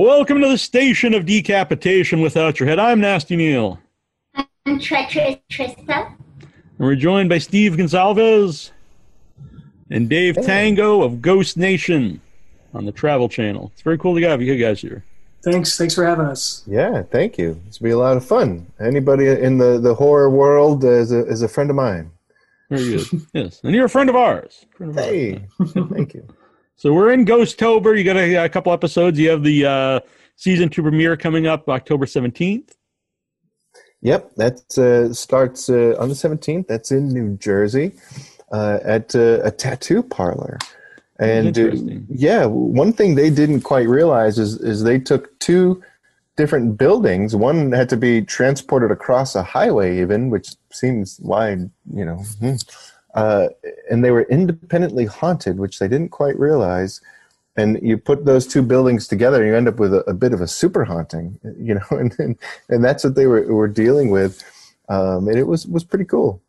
Welcome to the station of decapitation without your head. I'm Nasty Neal. I'm Treacherous Trista. And we're joined by Steve Gonsalves and Dave Tango of Ghost Nation on the Travel Channel. It's very cool to have you guys here. Thanks, thanks for having us. Yeah, thank you. It's be a lot of fun. Anybody in the, the horror world is a, is a friend of mine. Very good. yes, and you're a friend of ours. Friend of Hey, thank you. So we're in Ghostober. You got a, a couple episodes. You have the uh, season two premiere coming up October 17th. Yep, that uh, starts uh, on the 17th. That's in New Jersey uh, at uh, a tattoo parlor. And uh, yeah, one thing they didn't quite realize is, is they took two different buildings. One had to be transported across a highway, even, which seems wide, you know. Uh, and they were independently haunted, which they didn't quite realize. And you put those two buildings together, you end up with a, a bit of a super haunting, you know, and and, and that's what they were were dealing with, um, and it was was pretty cool.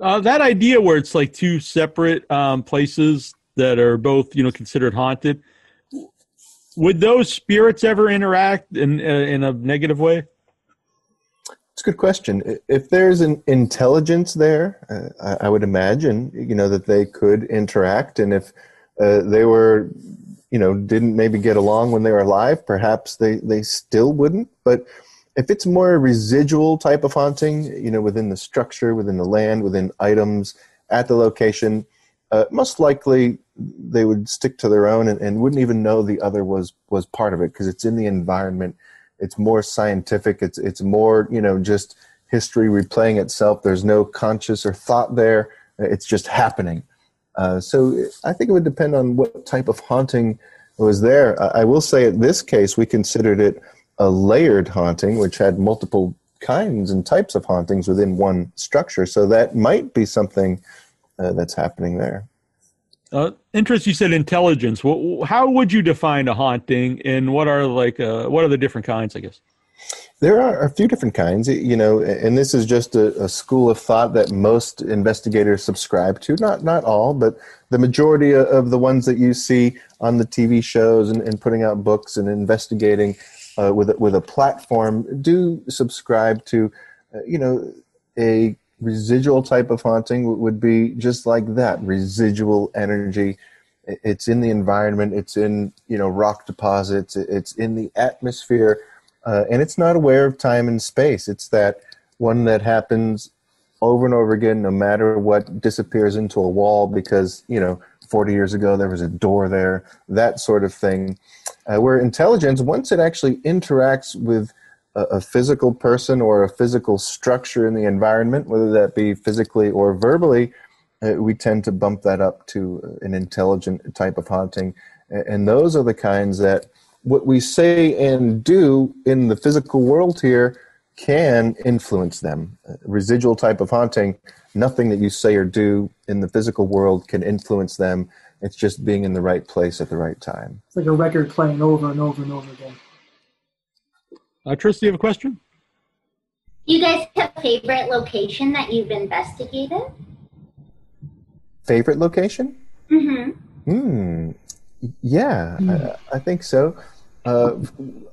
Uh, that idea where it's like two separate um, places that are both, you know, considered haunted. Would those spirits ever interact in uh, in a negative way? It's a good question. If there's an intelligence there, uh, I, would imagine you know that they could interact, and if uh, they were, you know, didn't maybe get along when they were alive, perhaps they they still wouldn't. But if it's more a residual type of haunting, you know, within the structure, within the land, within items at the location, uh, most likely they would stick to their own and, and wouldn't even know the other was was part of it because it's in the environment it's more scientific. It's it's more you know just history replaying itself. There's no conscious or thought there. It's just happening. Uh, so i think it would depend on what type of haunting was there. I, I will say in this case we considered it a layered haunting which had multiple kinds and types of hauntings within one structure. So that might be something uh, that's happening there Uh, interest. You said intelligence. How would you define a haunting, and what are like uh, what are the different kinds? I guess. There are a few different kinds, you know, and this is just a, a school of thought that most investigators subscribe to. Not not all, but the majority of- the ones that you see on the TV shows and, and putting out books and investigating uh, with with a platform do subscribe to, uh, you know, a residual type of haunting would be just like that residual energy. It's in the environment. It's in you know rock deposits. It's in the atmosphere uh, and it's not aware of time and space. It's that one that happens over and over again, no matter what, disappears into a wall because you know 40 years ago there was a door there, that sort of thing. Uh, where intelligence, once it actually interacts with a, physical person or a physical structure in the environment, whether that be physically or verbally, uh, we tend to bump that up to an intelligent type of haunting. And those are the kinds that what we say and do in the physical world here can influence them. Uh, Residual type of haunting, nothing that you say or do in the physical world can influence them. It's just being in the right place at the right time. It's like a record playing over and over and over again. Uh, Tris, do you have a question? Do you guys have a favorite location that you've investigated? Favorite location? Mm-hmm. Hmm. Yeah, I, I think so. Uh,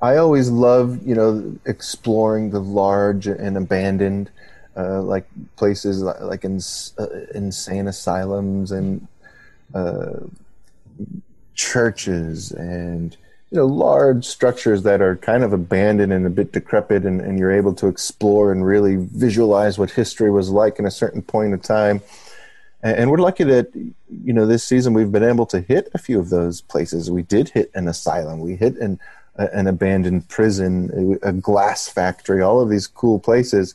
I always love, you know, exploring the large and abandoned, uh, like places like, like in, uh, insane asylums and uh, churches and you know large structures that are kind of abandoned and a bit decrepit, and, and you're able to explore and really visualize what history was like in a certain point of time. And we're lucky that you know this season we've been able to hit a few of those places. We did hit an asylum, we hit an an abandoned prison, a glass factory, all of these cool places,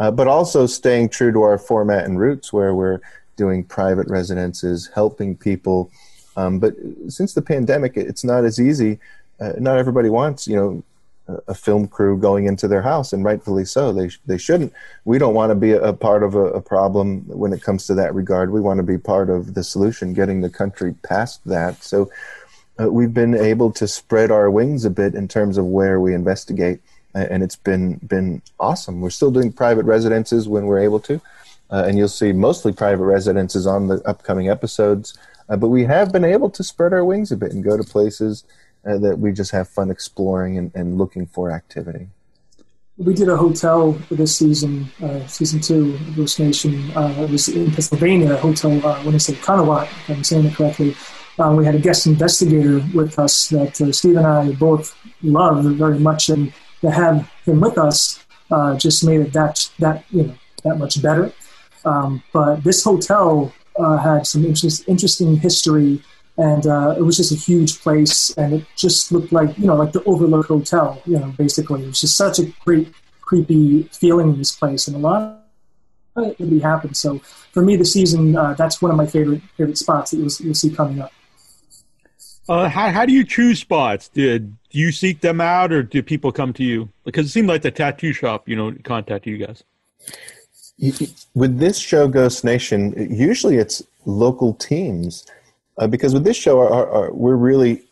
uh, but also staying true to our format and roots, where we're doing private residences, helping people. Um, but since the pandemic, it's not as easy. Uh, not everybody wants, you know, a- film crew going into their house, and rightfully so. They they shouldn't. We don't want to be a, a part of a, a problem when it comes to that regard. We want to be part of the solution, getting the country past that. So uh, we've been able to spread our wings a bit in terms of where we investigate, and it's been been awesome. We're still doing private residences when we're able to, uh, and you'll see mostly private residences on the upcoming episodes. Uh, but we have been able to spread our wings a bit and go to places uh, that we just have fun exploring and, and looking for activity. We did a hotel this season, uh, season two of Ghost Nation. Uh, it was in Pennsylvania, Hotel, uh, when I say Conneaut, if I'm saying it correctly. Uh, we had a guest investigator with us that uh, Steve and I both love very much, and to have him with us just made it that that you know that much better. Um, but this hotel uh, had some interest, interesting history, and uh, it was just a huge place, and it just looked like you know like the Overlook Hotel, you know, basically. It was just such a great, creepy feeling in this place, and a lot of it really happened. So for me, the season uh, that's one of my favorite favorite spots that you'll, you'll see coming up. Uh, how, how do you choose spots? Did do you seek them out, or do people come to you? Because it seemed like the tattoo shop, you know, contacted you guys. With this show, Ghost Nation, usually it's local teams, uh, because with this show, our, our, we're really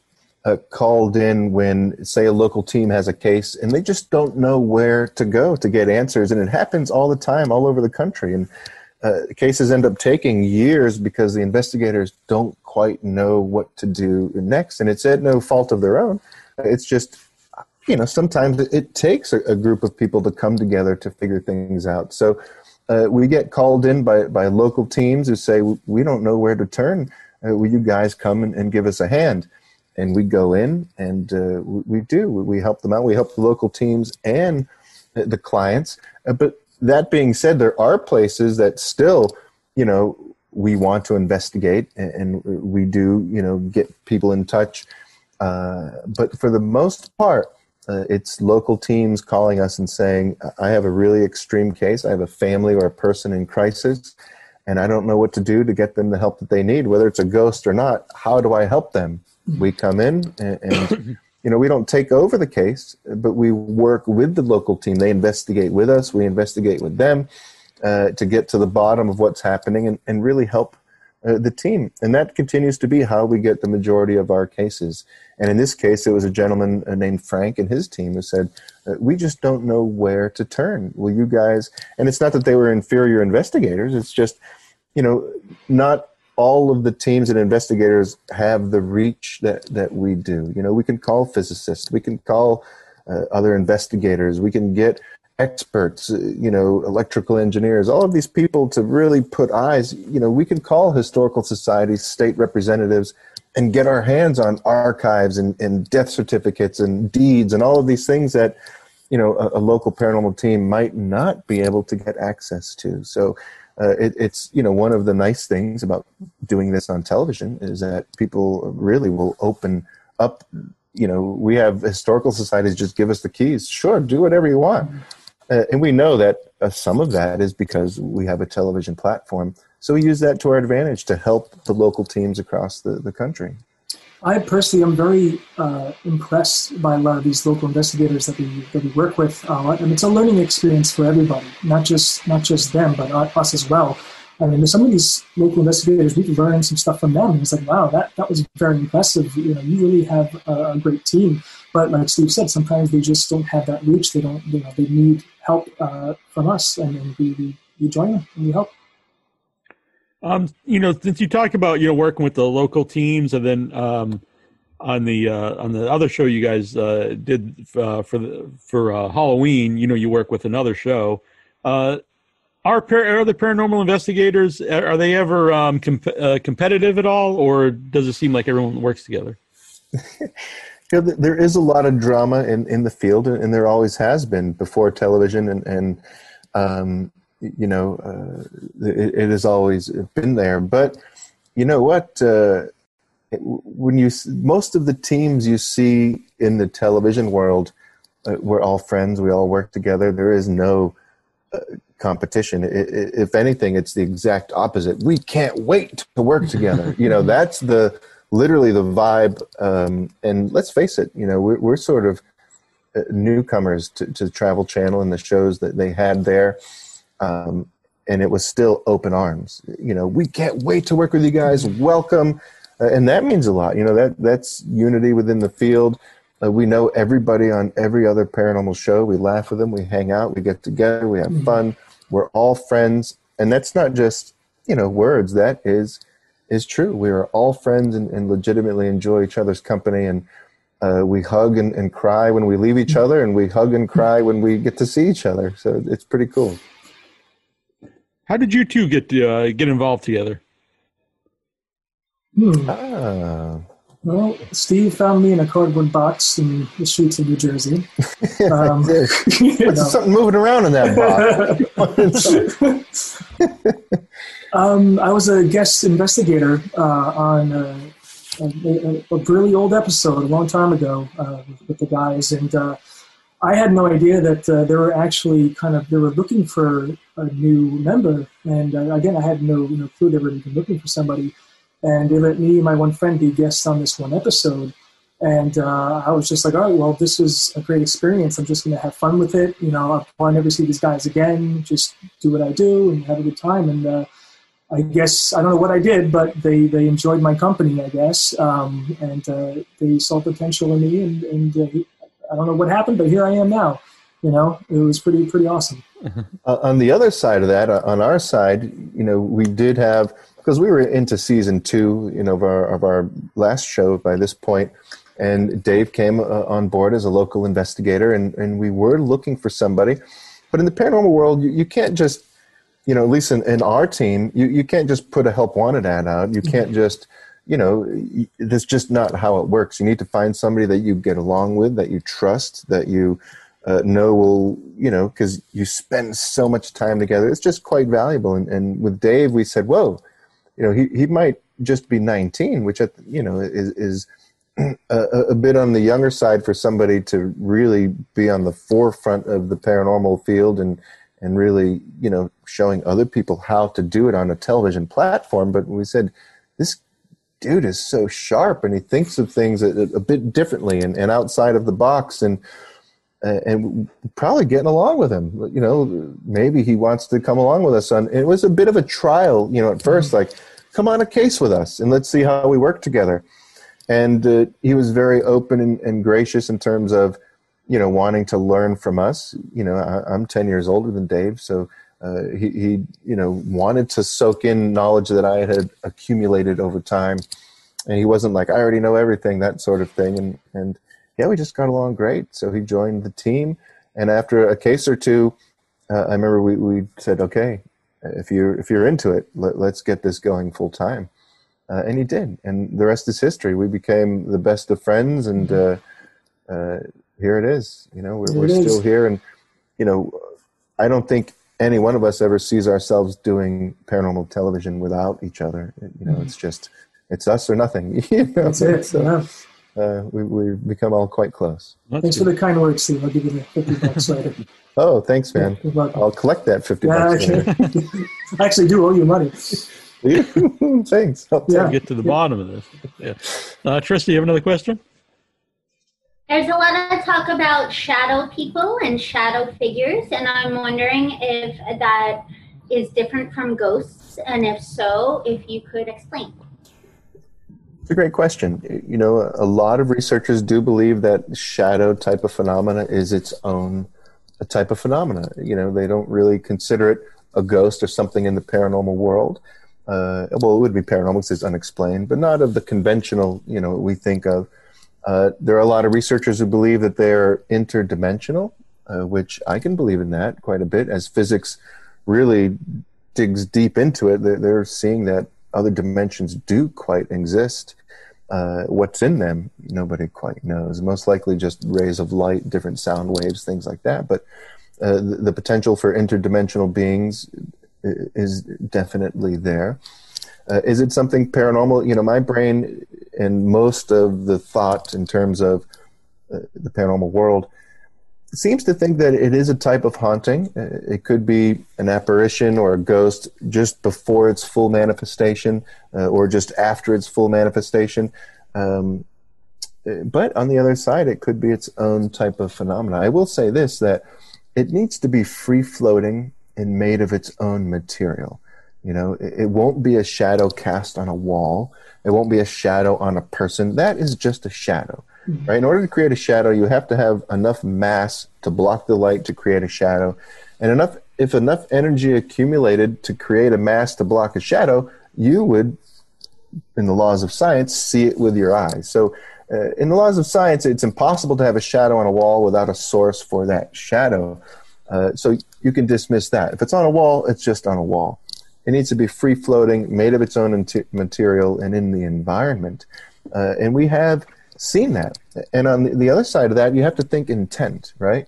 uh, called in when, say, a local team has a case and they just don't know where to go to get answers, and it happens all the time, all over the country, and uh, cases end up taking years because the investigators don't quite know what to do next, and it's at no fault of their own. It's just, you know, sometimes it takes a, a group of people to come together to figure things out. So uh, we get called in by, by local teams who say, we don't know where to turn. Uh, will you guys come and, and, give us a hand? And we go in and uh, we, we, do. We help them out. We help the local teams and the clients. Uh, but that being said, there are places that still, you know, we want to investigate and, and we do, you know, get people in touch. Uh, but for the most part, uh, it's local teams calling us and saying, I have a really extreme case. I have a family or a person in crisis, and I don't know what to do to get them the help that they need, whether it's a ghost or not. How do I help them? We come in and, and you know, we don't take over the case, but we work with the local team. They investigate with us, we investigate with them uh, to get to the bottom of what's happening and, and really help uh, the team. And that continues to be how we get the majority of our cases. And in this case, it was a gentleman uh, named Frank and his team who said, uh, We just don't know where to turn. Will you guys? And it's not that they were inferior investigators, it's just, you know, not all of the teams and investigators have the reach that, that we do. You know, we can call physicists, we can call uh, other investigators, we can get experts, uh, you know, electrical engineers, all of these people to really put eyes, you know, we can call historical societies, state representatives, and get our hands on archives and, and death certificates and deeds and all of these things that, you know, a, a local paranormal team might not be able to get access to. So uh, it, it's, you know, one of the nice things about doing this on television is that people really will open up you know, we have historical societies just give us the keys. Sure, do whatever you want. Uh, and we know that uh, some of that is because we have a television platform. So we use that to our advantage to help the local teams across the, the country. I personally am very uh, impressed by a lot of these local investigators that we that we work with, uh, and it's a learning experience for everybody, not just not just them, but us as well. I mean, some of these local investigators, we've learned some stuff from them. It's like, wow, that, that was very impressive. You know, you really have a, a great team. But like Steve said, sometimes they just don't have that reach. They don't, you know, they need help uh, from us, and, and we, we, we join them and we help. Um, you know, since you talk about you know working with the local teams, and then um, on the uh, on the other show you guys uh, did uh, for the for uh, Halloween, you know, you work with another show. Uh, are, par- are the paranormal investigators are they ever um, comp- uh, competitive at all, or does it seem like everyone works together? you know, there is a lot of drama in, in the field, and there always has been before television, and, and um, you know, uh, it, it, has always been there. But you know what? Uh, when you most of the teams you see in the television world, uh, we're all friends. We all work together. There is no uh, competition. It, it, if anything, it's the exact opposite. We can't wait to work together. you know, that's the literally the vibe. Um, and let's face it, you know, we're, we're sort of uh, newcomers to, to, the Travel Channel and the shows that they had there. Um, and it was still open arms. You know, we can't wait to work with you guys. Welcome. Uh, and that means a lot. You know, that that's unity within the field. Uh, we know everybody on every other paranormal show. We laugh with them. We hang out. We get together. We have mm-hmm. fun. We're all friends. And that's not just, you know, words. That is is true. We are all friends and, and legitimately enjoy each other's company. And Uh, we hug and, and cry when we leave each other, and we hug and cry when we get to see each other. So it's pretty cool. How did you two get to, uh, get involved together? Hmm. Ah. Well, Steve found me in a cardboard box in the streets of New Jersey. Um, you There's know. something moving around in that box. um, I was a guest investigator uh, on a, a, a really old episode a long time ago uh, with, with the guys, and uh, I had no idea that uh, they were actually kind of they were looking for a new member. And uh, again, I had no no clue they were even looking for somebody. And they let me and my one friend be guests on this one episode. And uh, I was just like, all right, well, this is a great experience. I'm just going to have fun with it. You know, I'll probably never see these guys again. Just do what I do and have a good time. And uh, I guess I don't know what I did, but they, they enjoyed my company, I guess, um, and uh, they saw potential in me. And, and I don't know what happened, but here I am now. You know, it was pretty pretty awesome. Uh, on the other side of that, uh, on our side, you know, we did have because we were into season two, you know, of our of our last show by this point, and Dave came uh, on board as a local investigator, and and we were looking for somebody, but in the paranormal world, you, you can't just, you know, at least in, in our team, you you can't just put a help wanted ad out. You can't just you know, that's just not how it works. You need to find somebody that you get along with, that you trust, that you uh, know will, you know, because you spend so much time together. It's just quite valuable. And, and with Dave, we said, whoa, you know, he, he might just be 19, which, at, you know, is, is a, a bit on the younger side for somebody to really be on the forefront of the paranormal field and, and really, you know, showing other people how to do it on a television platform. But we said, this dude is so sharp and he thinks of things a, a bit differently and, and outside of the box and and probably getting along with him. You know maybe he wants to come along with us. On it was a bit of a trial you know at first mm-hmm. like come on a case with us and let's see how we work together and uh, he was very open and, and gracious in terms of you know wanting to learn from us you know I, i'm 10 years older than dave so uh, he, he, you know, wanted to soak in knowledge that I had accumulated over time, and he wasn't like I already know everything, that sort of thing. And and yeah, we just got along great. So he joined the team, and after a case or two, uh, I remember we, we said, okay, if you're if you're into it, let, let's get this going full time. Uh, and he did, and the rest is history. We became the best of friends, and uh, uh, here it is. You know, we're, we're still here, and you know, I don't think any one of us ever sees ourselves doing paranormal television without each other. You know, it's just it's us or nothing. You know, That's it. so, yeah. Uh, we we've become all quite close. That's Thanks for the kind words, Steve. I'll give you the 50 bucks later. Oh, thanks, man. Good. I'll collect that fifty Yeah, bucks. later. I actually do owe you money. thanks. I'll Yeah. get to the bottom of this. Yeah. Uh, Trista, you have another question? There's a lot of talk about shadow people and shadow figures, and I'm wondering if that is different from ghosts, and if so, if you could explain. It's a great question. You know, a lot of researchers do believe that shadow type of phenomena is its own a type of phenomena. You know, they don't really consider it a ghost or something in the paranormal world. Uh, well, it would be paranormal because it's unexplained, but not of the conventional, you know, we think of. Uh, there are a lot of researchers who believe that they're interdimensional, uh, which I can believe in that quite a bit. As physics really digs deep into it, they're, they're seeing that other dimensions do quite exist. Uh, what's in them, nobody quite knows. Most likely just rays of light, different sound waves, things like that. But uh, the, the potential for interdimensional beings is definitely there. Uh, is it something paranormal? You know, my brain and most of the thought in terms of uh, the paranormal world seems to think that it is a type of haunting. Uh, It could be an apparition or a ghost just before its full manifestation uh, or just after its full manifestation. Um, uh, but on the other side, it could be its own type of phenomena. I will say this that it needs to be free floating and made of its own material. You know, it, it won't be a shadow cast on a wall. It won't be a shadow on a person. That is just a shadow, right? In order to create a shadow, you have to have enough mass to block the light to create a shadow, and enough. If enough energy accumulated to create a mass to block a shadow, you would, in the laws of science, see it with your eyes. So Uh, in the laws of science, it's impossible to have a shadow on a wall without a source for that shadow. Uh, so you can dismiss that. If it's on a wall, it's just on a wall. It needs to be free floating, made of its own material, and in the environment. Uh, and we have seen that. And on the, the other side of that, you have to think intent, right?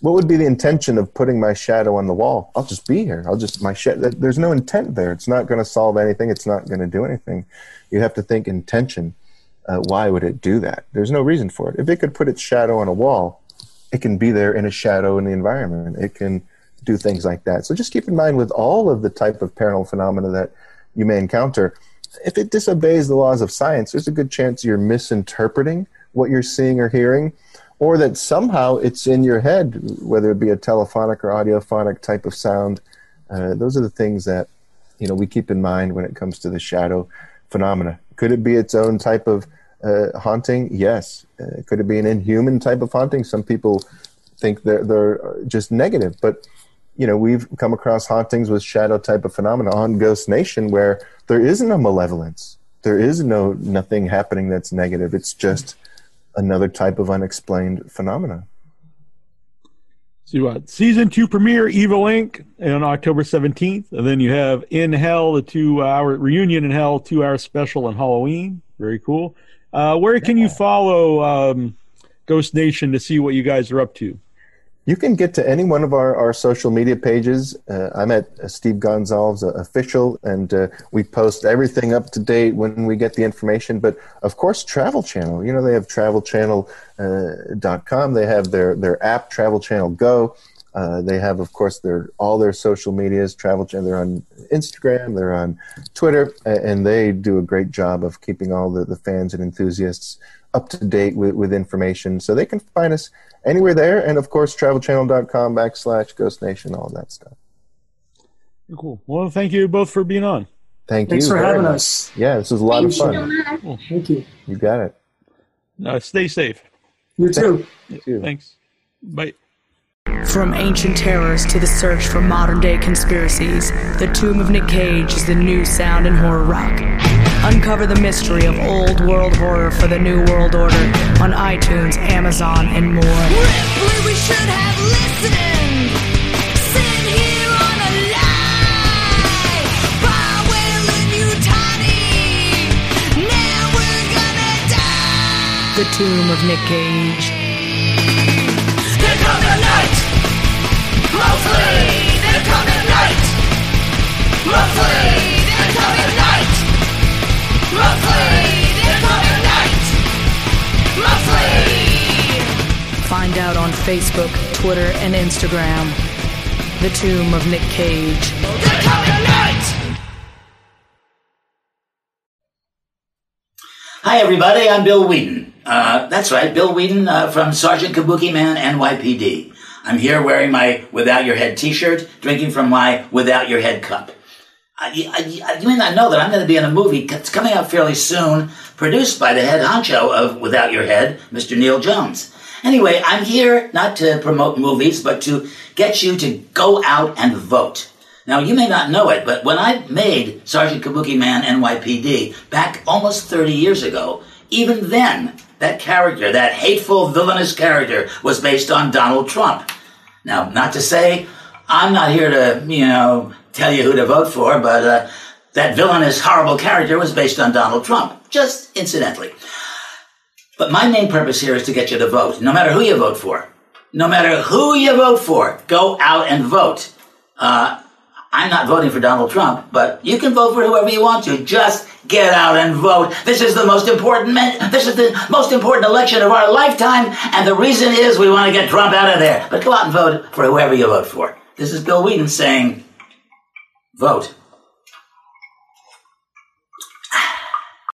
What would be the intention of putting my shadow on the wall? I'll just be here. I'll just my shadow. There's no intent there. It's not going to solve anything. It's not going to do anything. You have to think intention. Uh, why would it do that? There's no reason for it. If it could put its shadow on a wall, it can be there in a shadow in the environment. It can do things like that. So just keep in mind with all of the type of paranormal phenomena that you may encounter, if it disobeys the laws of science, there's a good chance you're misinterpreting what you're seeing or hearing, or that somehow it's in your head, whether it be a telephonic or audiophonic type of sound. Uh, those are the things that you know we keep in mind when it comes to the shadow phenomena. Could it be its own type of uh, haunting? Yes. Uh, could it be an inhuman type of haunting? Some people think they're they're just negative, but you know we've come across hauntings with shadow type of phenomena on Ghost Nation where there is no malevolence. There is no nothing happening that's negative. It's just another type of unexplained phenomena. See what season two premiere Evil Ink on October seventeenth, and then you have In Hell, the two-hour reunion in Hell, two-hour special on Halloween. Very cool. Uh, where can you follow um, Ghost Nation to see what you guys are up to? You can get to any one of our, our social media pages. Uh, I'm at Steve Gonsalves uh, official, and uh, we post everything up to date when we get the information. But of course, Travel Channel. You know, they have TravelChannel.com. Uh, they have their their app, Travel Channel Go. Uh, they have, of course, their all their social medias. Travel Channel. They're on Instagram. They're on Twitter, and they do a great job of keeping all the, the fans and enthusiasts up to date with, with information. So they can find us anywhere there. And of course, travelchannel.com backslash ghost nation, all that stuff. Cool. Well, thank you both for being on. Thank Thanks you. Thanks for having much. us. Yeah, this was a lot Thank of fun. You cool. Thank you. You got it. Uh, stay safe. You too. You too. Thanks. Bye. From ancient terrors to the search for modern day conspiracies, The Tomb of Nick Cage is the new sound in horror rock. Uncover the mystery of old world horror for the new world order on iTunes, Amazon, and more. Ripley, we should have listened. Sit here on a lie. Now we're gonna die. The Tomb of Nick Cage. Find out on Facebook, Twitter, and Instagram. The Tomb of Nick Cage. Hi, everybody. I'm Bill Weeden. Uh, that's right, Bill Weeden uh, from Sergeant Kabuki Man NYPD. I'm here wearing my Without Your Head t-shirt, drinking from my Without Your Head cup. Uh, you, you may not know that I'm going to be in a movie that's coming out fairly soon, produced by the head honcho of Without Your Head, Mr. Neal Jones. Anyway, I'm here not to promote movies, but to get you to go out and vote. Now, you may not know it, but when I made Sergeant Kabuki Man NYPD back almost 30 years ago, even then, that character, that hateful, villainous character, was based on Donald Trump. Now, not to say I'm not here to, you know, tell you who to vote for, but uh, that villainous, horrible character was based on Donald Trump, just incidentally. But my main purpose here is to get you to vote, no matter who you vote for. No matter who you vote for, go out and vote. Uh, I'm not voting for Donald Trump, but you can vote for whoever you want to. Just get out and vote. This is the most important. this is the most important election of our lifetime, and the reason is we want to get Trump out of there. But go out and vote for whoever you vote for. This is Bill Weeden saying, vote.